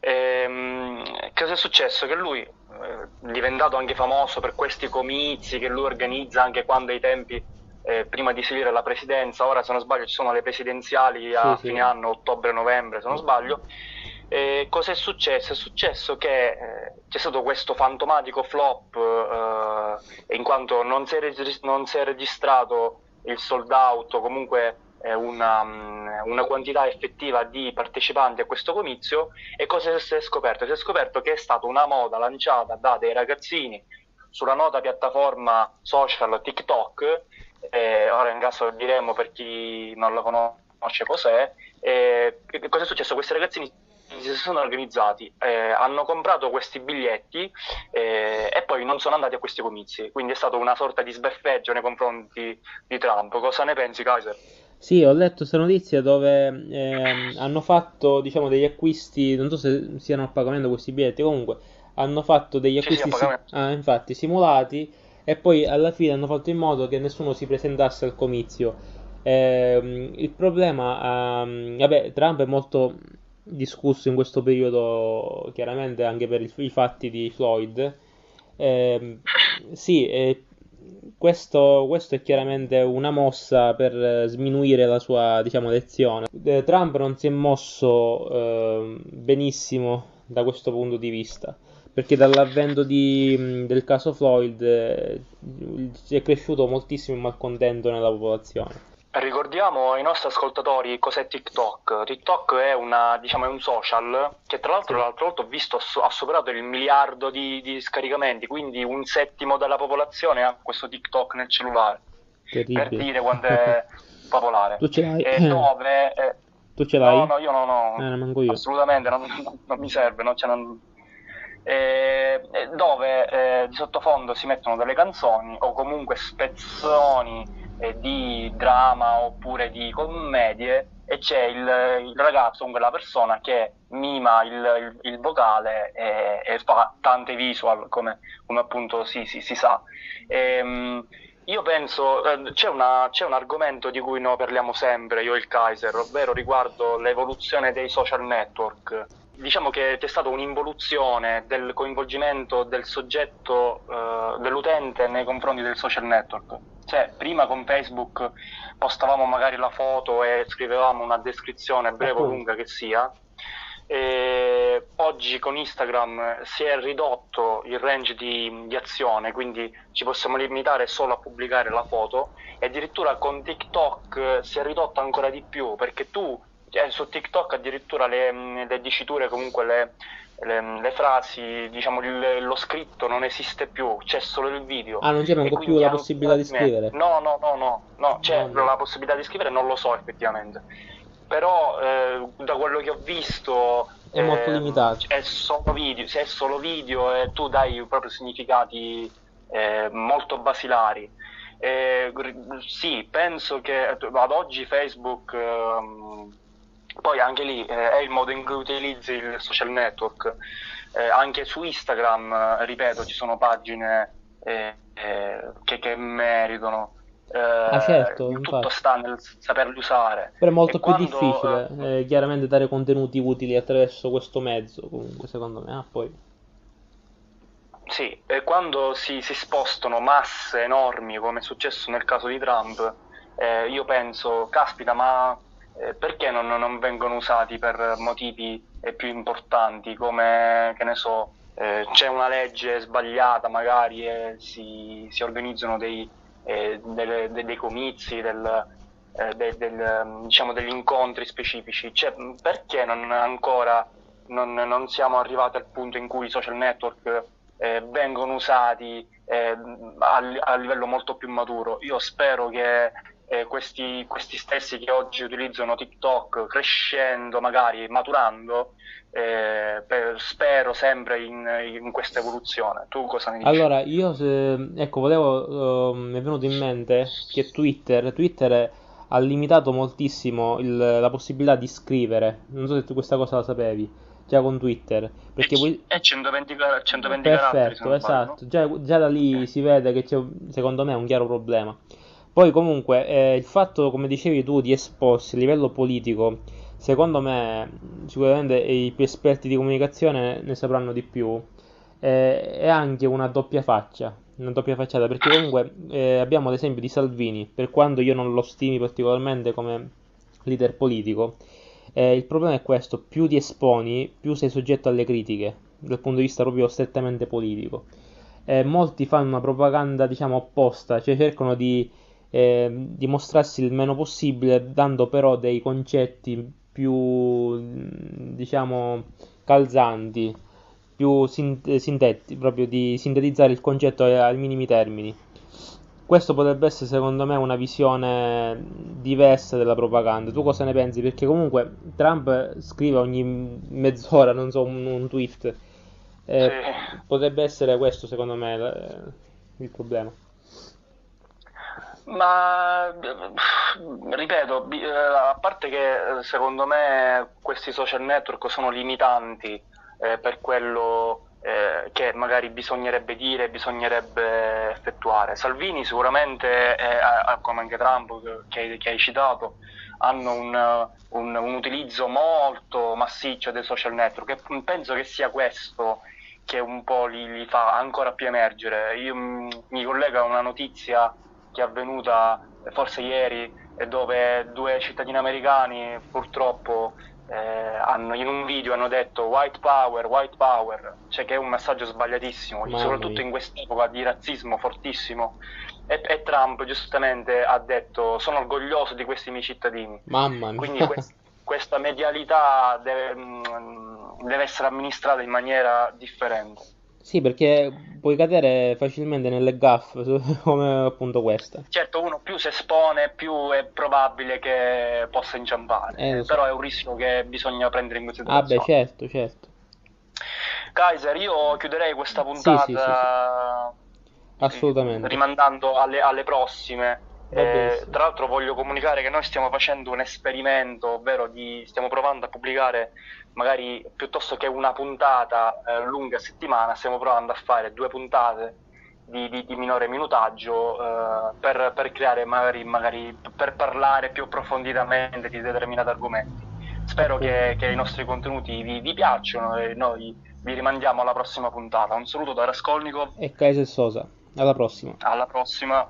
Ehm, cosa è successo? Che lui, eh, diventato anche famoso per questi comizi che lui organizza anche quando ai tempi eh, prima di salire alla presidenza, ora se non sbaglio ci sono le presidenziali a sì, fine sì. anno, ottobre-novembre se non sbaglio. Eh, cosa è successo? È successo che eh, c'è stato questo fantomatico flop eh, in quanto non si, registr- non si, è registrato il sold out o comunque eh, una, mm, una, quantità effettiva di partecipanti a questo comizio e cosa si è scoperto? Si è scoperto che è stata una moda lanciata da dei ragazzini sulla nota piattaforma social TikTok eh, ora in caso diremo per chi non lo conosce cos'è, eh, cosa è successo? Questi ragazzini si sono organizzati, eh, hanno comprato questi biglietti eh, e poi non sono andati a questi comizi, quindi è stato una sorta di sbeffeggio nei confronti di Trump. Cosa ne pensi, Kaiser? Sì, ho letto questa notizia dove eh, hanno fatto diciamo, degli acquisti, non so se siano a pagamento questi biglietti, comunque hanno fatto degli acquisti sì, sì, ah, infatti, simulati e poi alla fine hanno fatto in modo che nessuno si presentasse al comizio. Eh, il problema, um, vabbè, Trump è molto discusso in questo periodo, chiaramente anche per i, i fatti di Floyd. Eh, sì, eh, questo, questo, è chiaramente una mossa per sminuire la sua diciamo, lezione. Eh, Trump non si è mosso ehm, benissimo da questo punto di vista perché dall'avvento di, del caso Floyd eh, è cresciuto moltissimo il malcontento nella popolazione. Ricordiamo ai nostri ascoltatori cos'è TikTok. TikTok è, una, diciamo, è un social che tra l'altro sì. l'altro volta ho visto ha superato il miliardo di, di, scaricamenti, quindi un settimo della popolazione ha questo TikTok nel cellulare. Per dire quanto è popolare. Tu ce l'hai? E dove, eh, tu ce l'hai? No, no, io no, no. Eh, non io. Assolutamente, non, non, non, mi serve, non, cioè non, eh, dove eh, di sottofondo si mettono delle canzoni o comunque spezzoni eh, di drama oppure di commedie e c'è il, il ragazzo, comunque la persona che mima il, il, il vocale e, e, fa tante visual come, come appunto si, si, si sa. E, ehm, io penso, eh, c'è, una, c'è, un argomento di cui noi parliamo sempre, io e il Kaiser, ovvero riguardo l'evoluzione dei social network diciamo che c'è stata un'involuzione del coinvolgimento del soggetto, uh, dell'utente nei confronti del social network. Cioè, prima con Facebook postavamo magari la foto e scrivevamo una descrizione breve o lunga che sia, e oggi con Instagram si è ridotto il range di, di, azione, quindi ci possiamo limitare solo a pubblicare la foto e addirittura con TikTok si è ridotto ancora di più perché tu eh, su TikTok addirittura le, le diciture, comunque le, le, le frasi, diciamo il, lo scritto non esiste più, c'è solo il video. Ah, non c'è manco più la possibilità di scrivere? No, no, no, no, no c'è no, no. la possibilità di scrivere, non lo so effettivamente però eh, da quello che ho visto è eh, molto limitato. È solo video, se è solo video e tu dai proprio significati eh, molto basilari. Eh, sì, penso che ad oggi Facebook, ehm, poi anche lì eh, è il modo in cui utilizzi il social network. Eh, anche su Instagram, ripeto, ci sono pagine che, che meritano eh, ah, certo, tutto infatti. sta nel saperli usare. Però è molto e più quando, difficile, eh, chiaramente, dare contenuti utili attraverso questo mezzo, comunque, secondo me. Ah, poi... Sì, e quando si, si, spostano masse enormi, come è successo nel caso di Trump, eh, io penso, caspita, ma eh, perché non, non, vengono usati per motivi eh, più importanti, come, che ne so, eh, c'è una legge sbagliata magari e si, si organizzano dei eh, delle, dei comizi, del, eh, de, del, diciamo, degli incontri specifici. Cioè, perché non ancora non, non, siamo arrivati al punto in cui i social network eh, vengono usati eh, a, a, livello molto più maturo? Io spero che eh, questi, questi stessi che oggi utilizzano TikTok, crescendo, magari maturando, eh, per, spero sempre in, in, questa evoluzione. Tu cosa ne dici? Allora, io se, ecco, volevo, uh, mi è venuto in mente che Twitter, Twitter ha limitato moltissimo il, la possibilità di scrivere. Non so se tu questa cosa la sapevi. Già con Twitter perché è, poi... è 120, 120 perfetto, esatto. Già, già, da lì si vede che c'è, secondo me, un chiaro problema. Poi comunque eh, il fatto, come dicevi tu, di esporsi a livello politico, secondo me sicuramente i più esperti di comunicazione ne sapranno di più, eh, è anche una doppia faccia, una doppia facciata, perché comunque eh, abbiamo l'esempio di Salvini, per quanto io non lo stimi particolarmente come leader politico, eh, il problema è questo, più ti esponi, più sei soggetto alle critiche, dal punto di vista proprio strettamente politico. Eh, molti fanno una propaganda, diciamo, opposta, cioè cercano di eh, dimostrarsi il meno possibile, dando però dei concetti più, diciamo, calzanti, più sintetici, proprio di sintetizzare il concetto ai minimi termini. Questo potrebbe essere secondo me una visione diversa della propaganda. Tu cosa ne pensi? Perché comunque Trump scrive ogni mezz'ora, non so, un, un tweet. Eh, sì. Potrebbe essere questo secondo me il problema. Ma ripeto, eh, a parte che eh, secondo me questi social network sono limitanti eh, per quello eh, che magari bisognerebbe dire, bisognerebbe effettuare. Salvini sicuramente, eh, come anche Trump che, che hai citato, hanno un, un, un, utilizzo molto massiccio dei social network e penso che sia questo che un po' li, li fa ancora più emergere. Io mm, mi collego a una notizia che è avvenuta forse ieri, dove due cittadini americani purtroppo eh, hanno, in un video hanno detto white power, white power, cioè che è un messaggio sbagliatissimo, Mamma soprattutto mia. in quest'epoca di razzismo fortissimo. E, e, Trump giustamente ha detto sono orgoglioso di questi miei cittadini. Mamma mia. Quindi quest, questa medialità deve, mm, deve essere amministrata in maniera differente. Sì, perché puoi cadere facilmente nelle gaffe come appunto questa. Certo, uno più si espone, più è probabile che possa inciampare, eh, so. però è un rischio che bisogna prendere in considerazione. Ah, beh, certo, certo. Kaiser, io chiuderei questa puntata sì, sì, sì, assolutamente rimandando alle, alle prossime. Eh, tra l'altro voglio comunicare che noi stiamo facendo un esperimento, ovvero di, stiamo provando a pubblicare magari piuttosto che una puntata eh, lunga a settimana, stiamo provando a fare due puntate di, di, di minore minutaggio eh, per, per, creare magari, magari per parlare più approfonditamente di determinati argomenti. Spero che, che, i nostri contenuti vi, vi piacciono e noi vi rimandiamo alla prossima puntata. Un saluto da Raskolnikov e Kaiser Sosa. Alla prossima. Alla prossima.